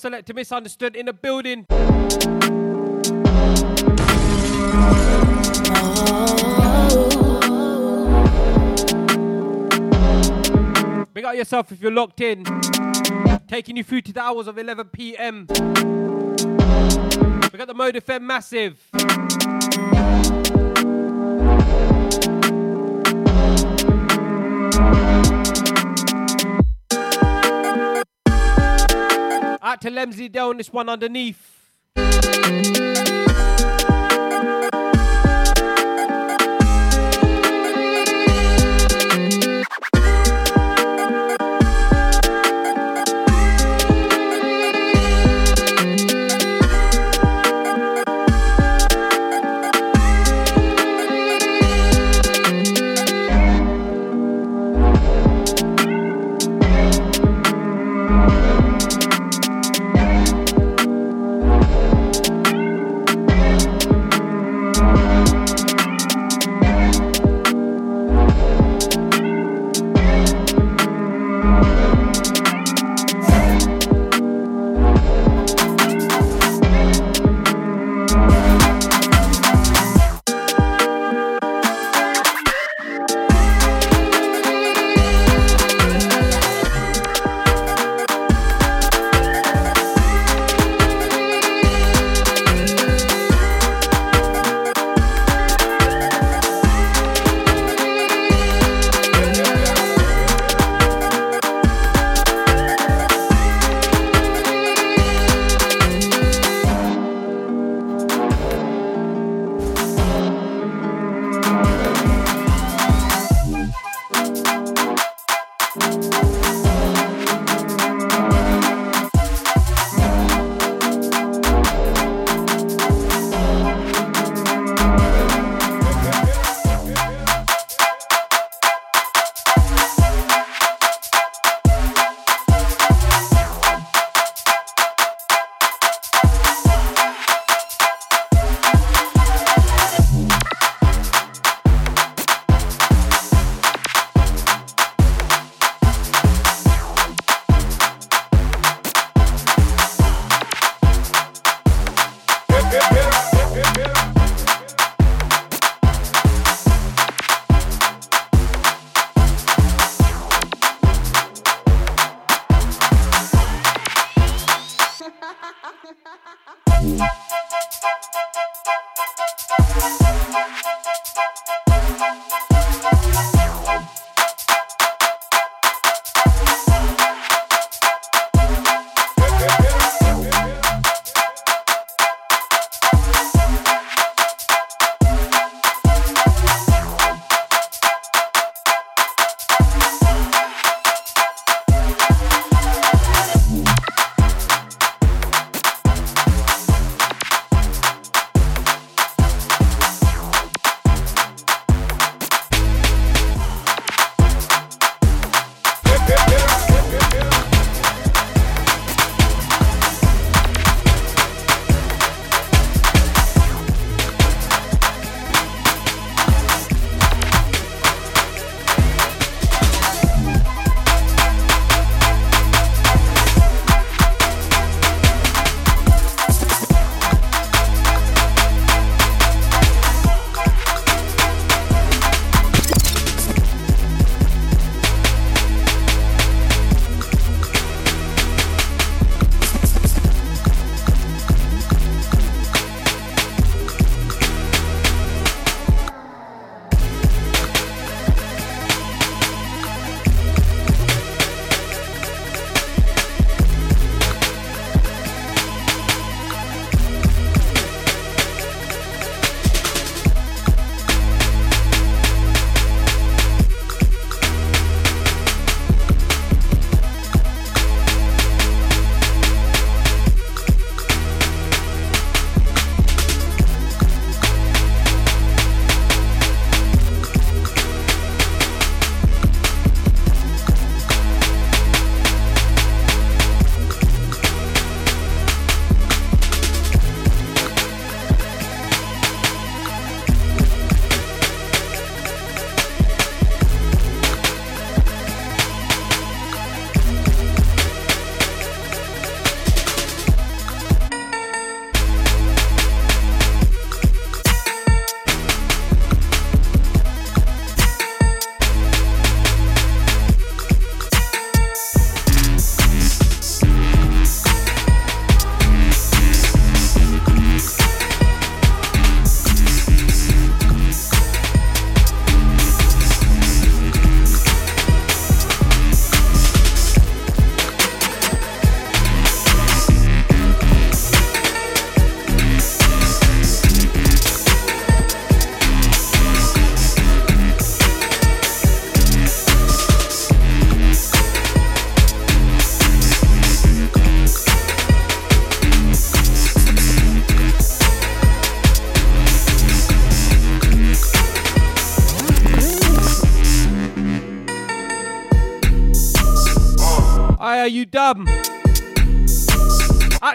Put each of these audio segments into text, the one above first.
Selector misunderstood in the building. Big up yourself if you're locked in. Taking you through to the hours of 11 p.m. We got the Mode FM Massive. To Lemsy down this one underneath.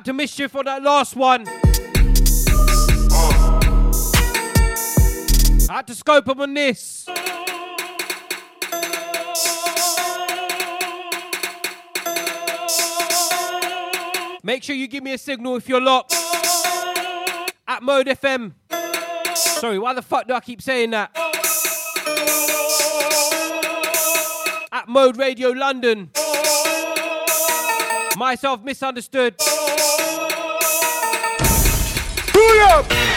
To mischief for that last one. Out to scope up on this. Make sure you give me a signal if you're locked. At Mode FM. Sorry, why the fuck do I keep saying that? At Mode Radio London. Myself misunderstood. Booyah!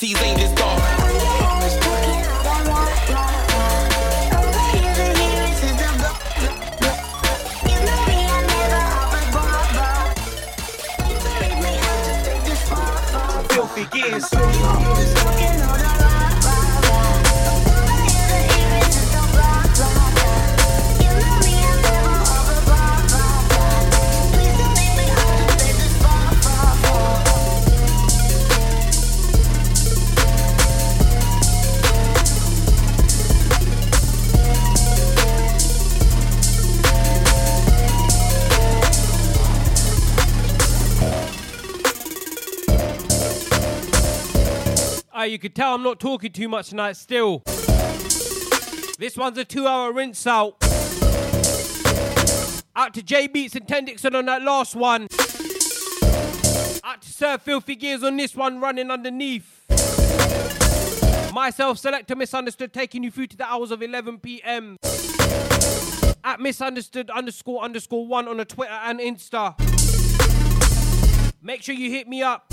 guarantees ain't not talking too much tonight still. This one's a two hour rinse out. Out to J Beats and Tendixon on that last one. Out to Sir Filthy Gears on this one, running underneath. Myself, Selector Misunderstood, taking you through to the hours of 11 pm. At Misunderstood underscore underscore one on a Twitter and Insta. Make sure you hit me up.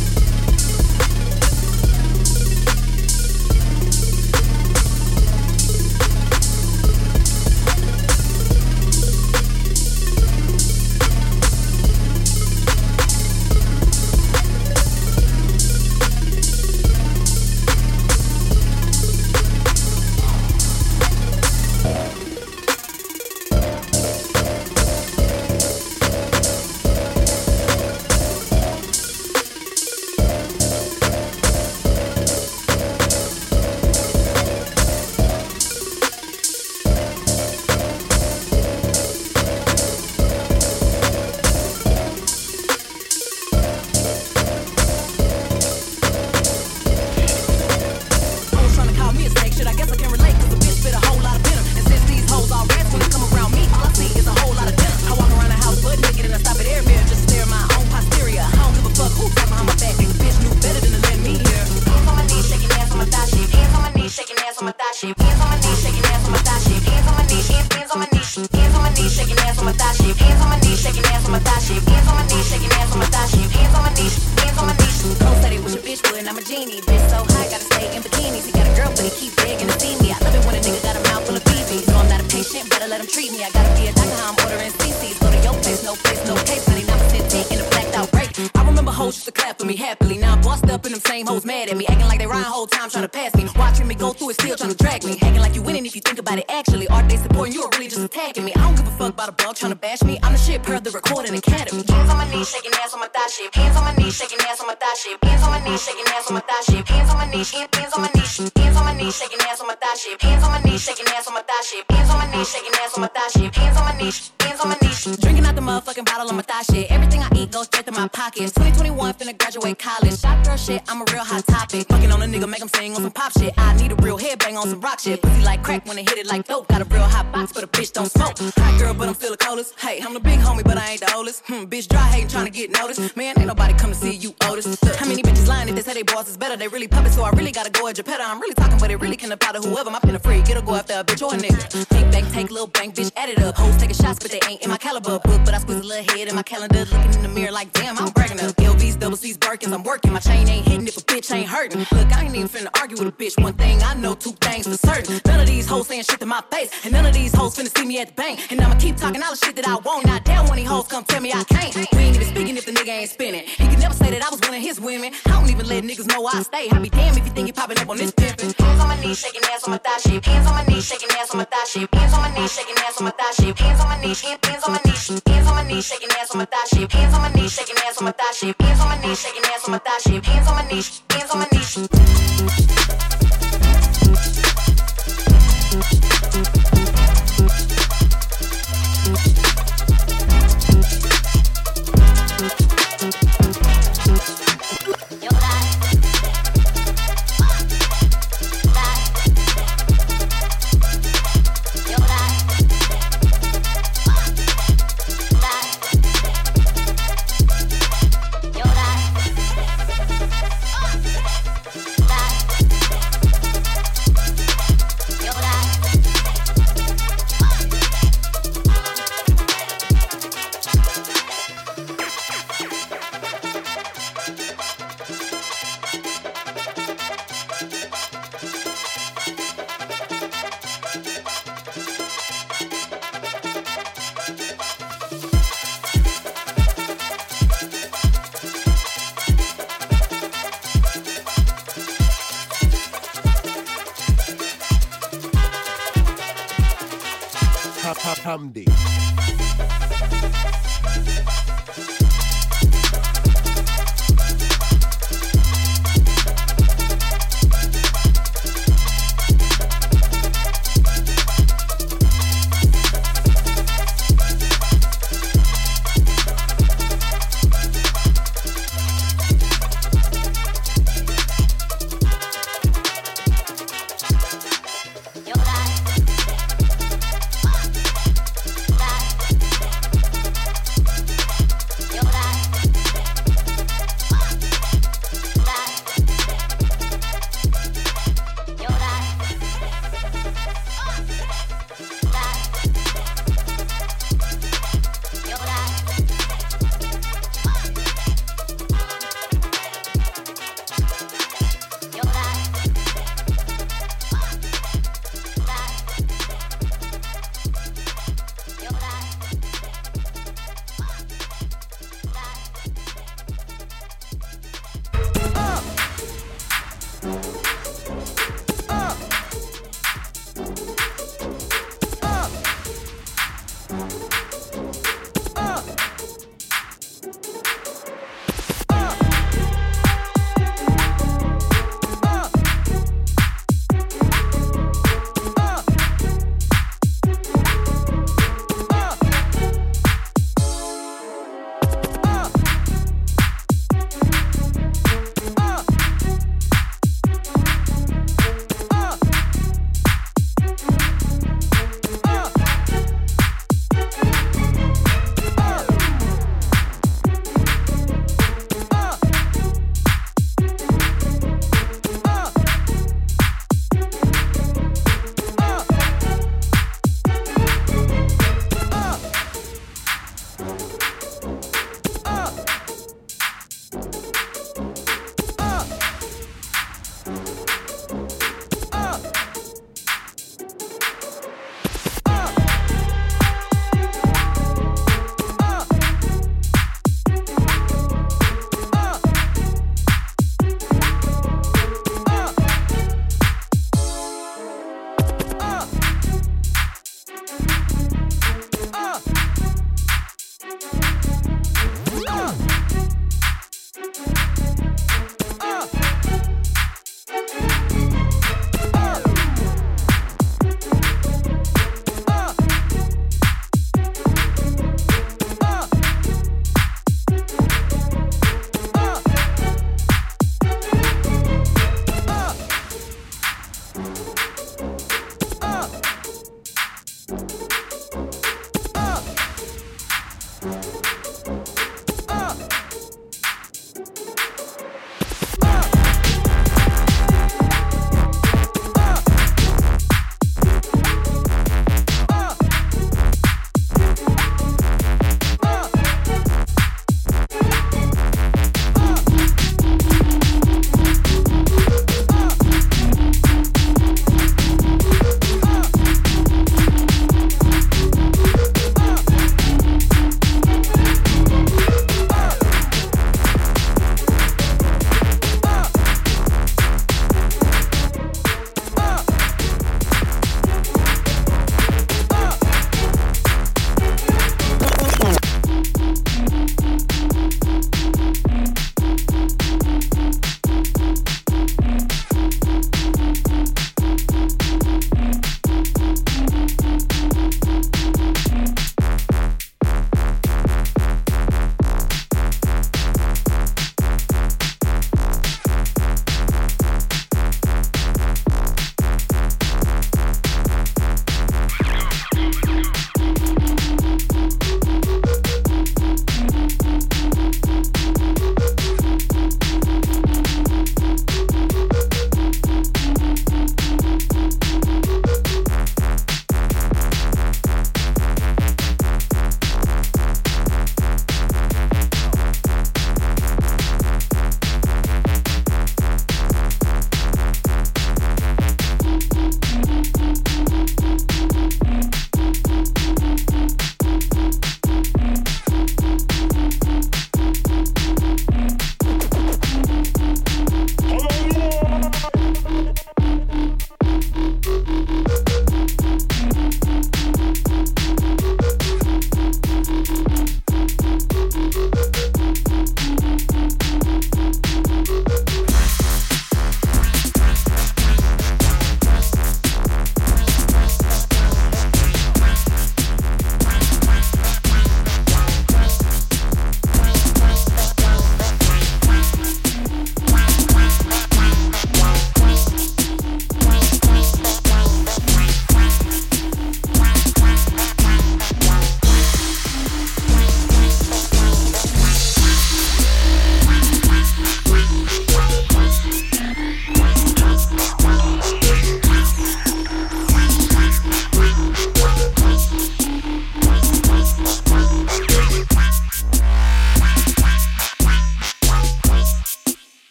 Hamdi.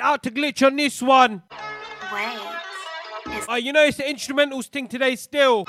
Out to glitch on this one. Wait. Oh, you know it's the instrumentals thing today still.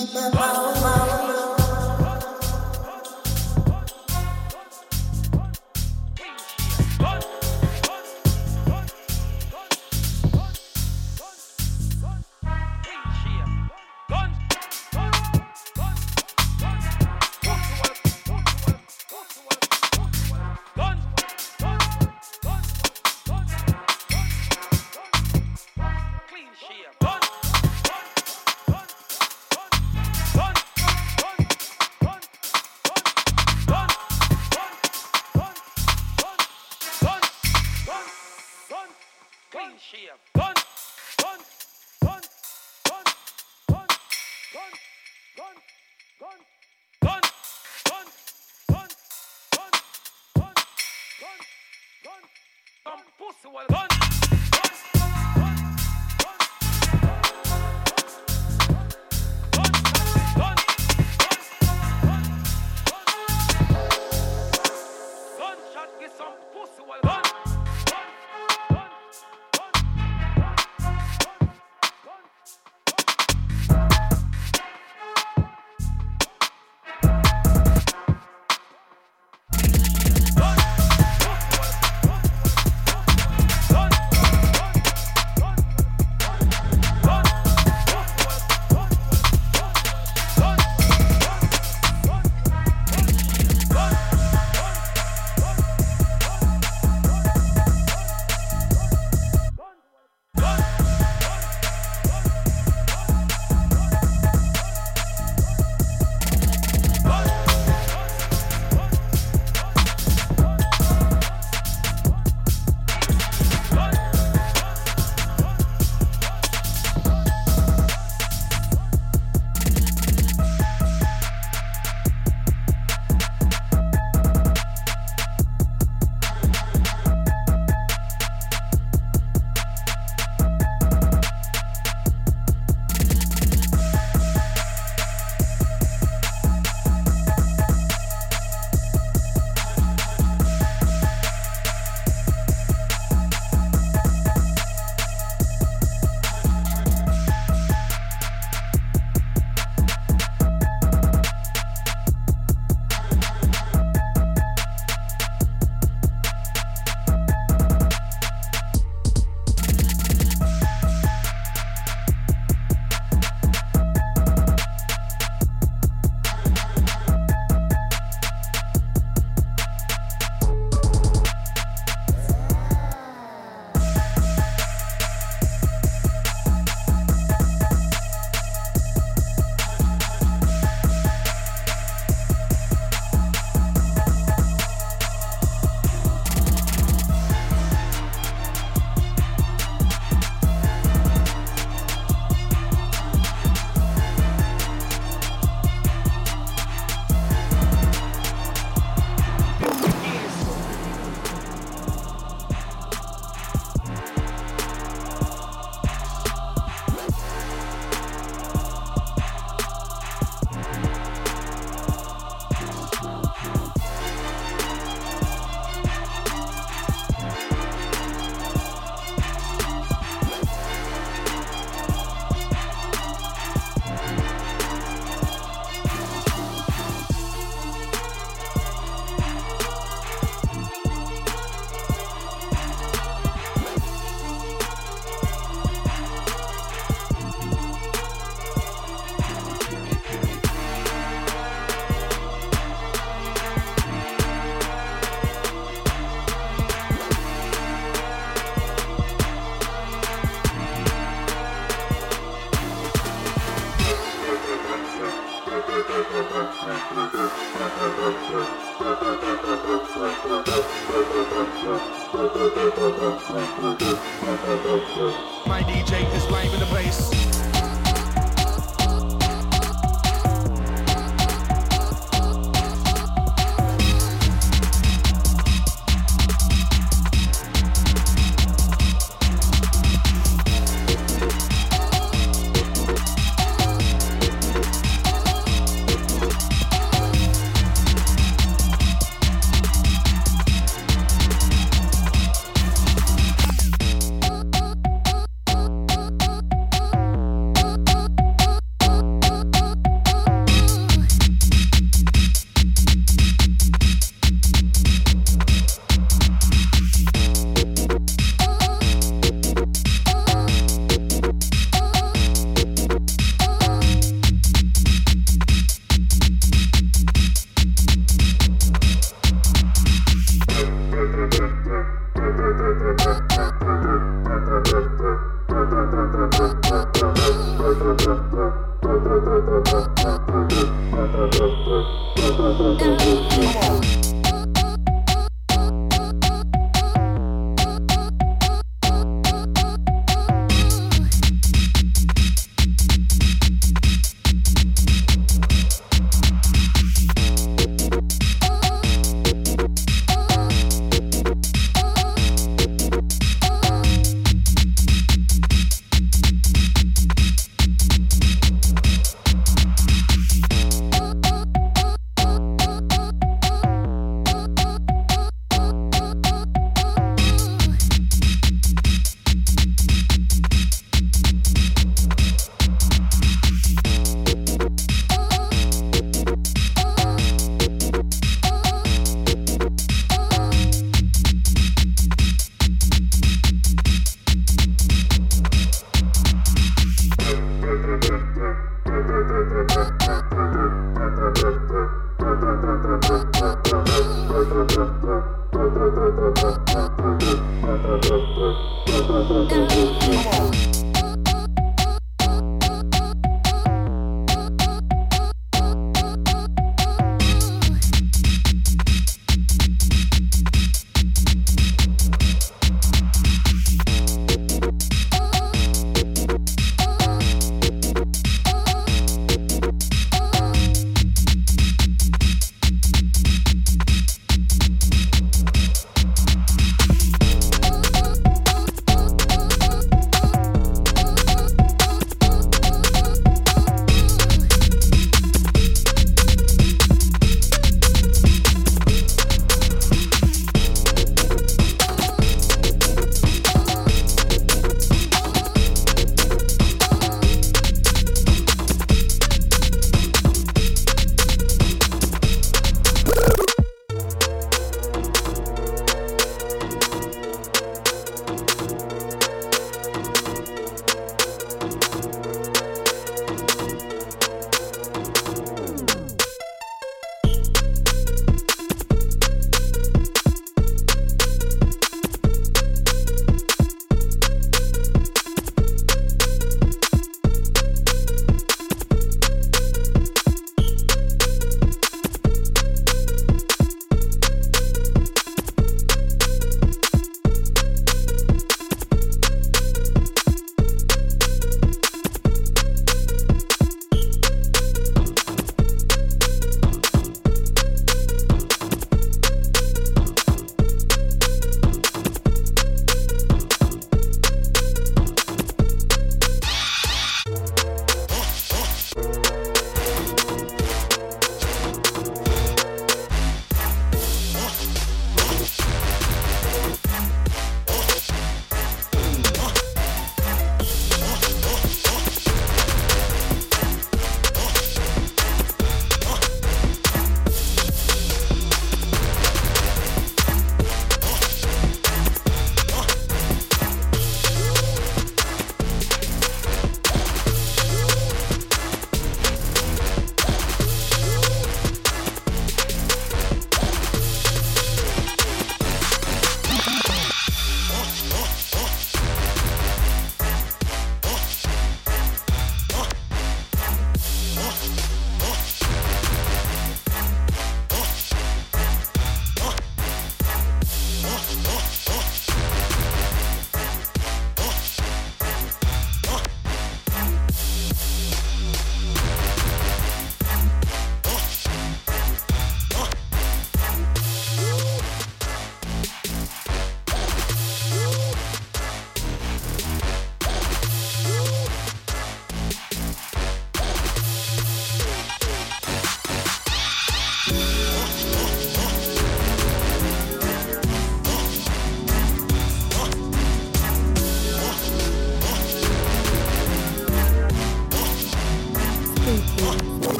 keep the power. what. a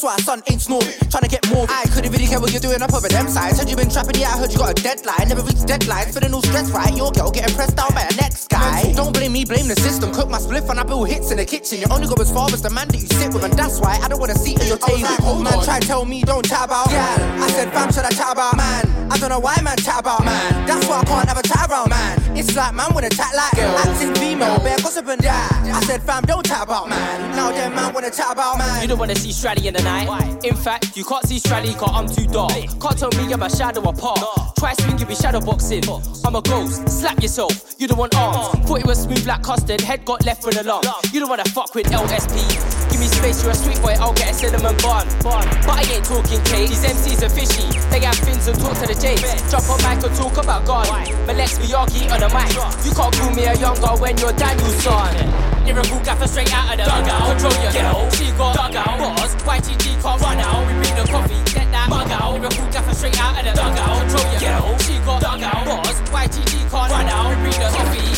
knows why son ain't snoring. Trying to get more. I couldn't really care what you're doing up over them sides. Heard you been trapping, yeah, I heard you got a deadline. Never reached deadlines, feeling no stress, right? Your girl getting pressed down by a next guy. Don't blame me, blame the system. Cook my spliff and I build hits in the kitchen. You only go as far as the man that you sit with, and that's why I don't want to seat at your table. Old man try tell me don't chat about. Yeah, I said fam, should I chat about man? I don't know why man chat about man. That's why I can't have a chat around man. It's like man wanna chat like girl, acting bare gossip and that. I said fam, don't chat about man. Now then man wanna chat about man. You don't wanna see Straddy in the night. In fact, you can't see Straddy cause I'm too dark. Can't tell me I'm a shadow apart. Try swing, you be shadow boxing. I'm a ghost, slap yourself. You don't want arms. Thought it was smooth like custard, head got left with the lump. You don't wanna fuck with LSP. Me space, you're a sweet boy, I'll get a cinnamon bun. But I ain't talking cake. These MCs are fishy. They have fins and talk to the J's. Drop on mic and talk about God. But let's be Miyagi on the mic. You can't call me a younger when your dad you're Daniel-san. Lyrical gaffer straight out of the dugout. Control your girl, she got dugout. Boss, YTG can't run out. We bring the coffee, get that mug out. Lyrical gaffer straight out of the dugout. Control your girl, she got dugout. Boss, YTG can't run out. We bring the coffee,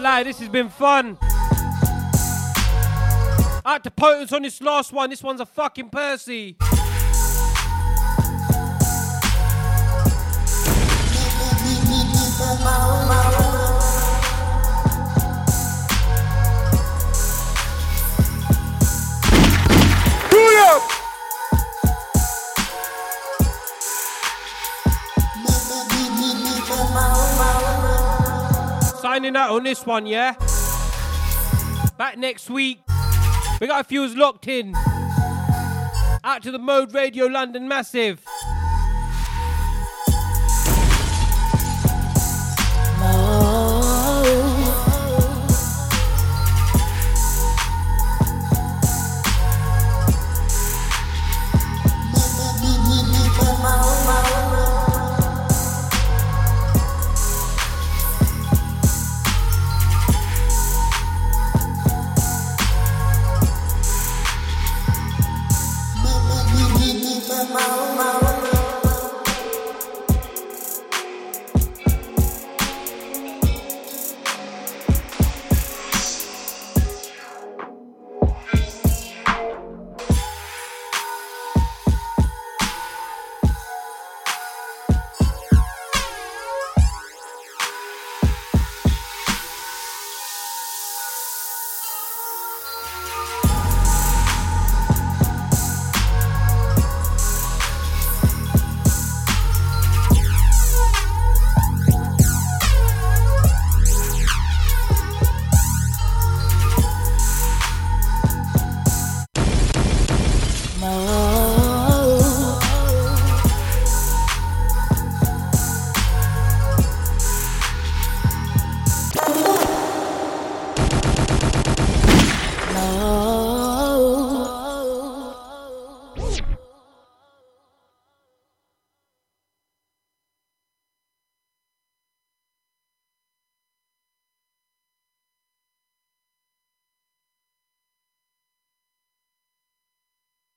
can't lie, this has been fun. Out to Potence on this last one. This one's a fucking Percy. Signing out on this one, yeah? Back next week. We got a few locked in. Out to the Mode Radio London Massive.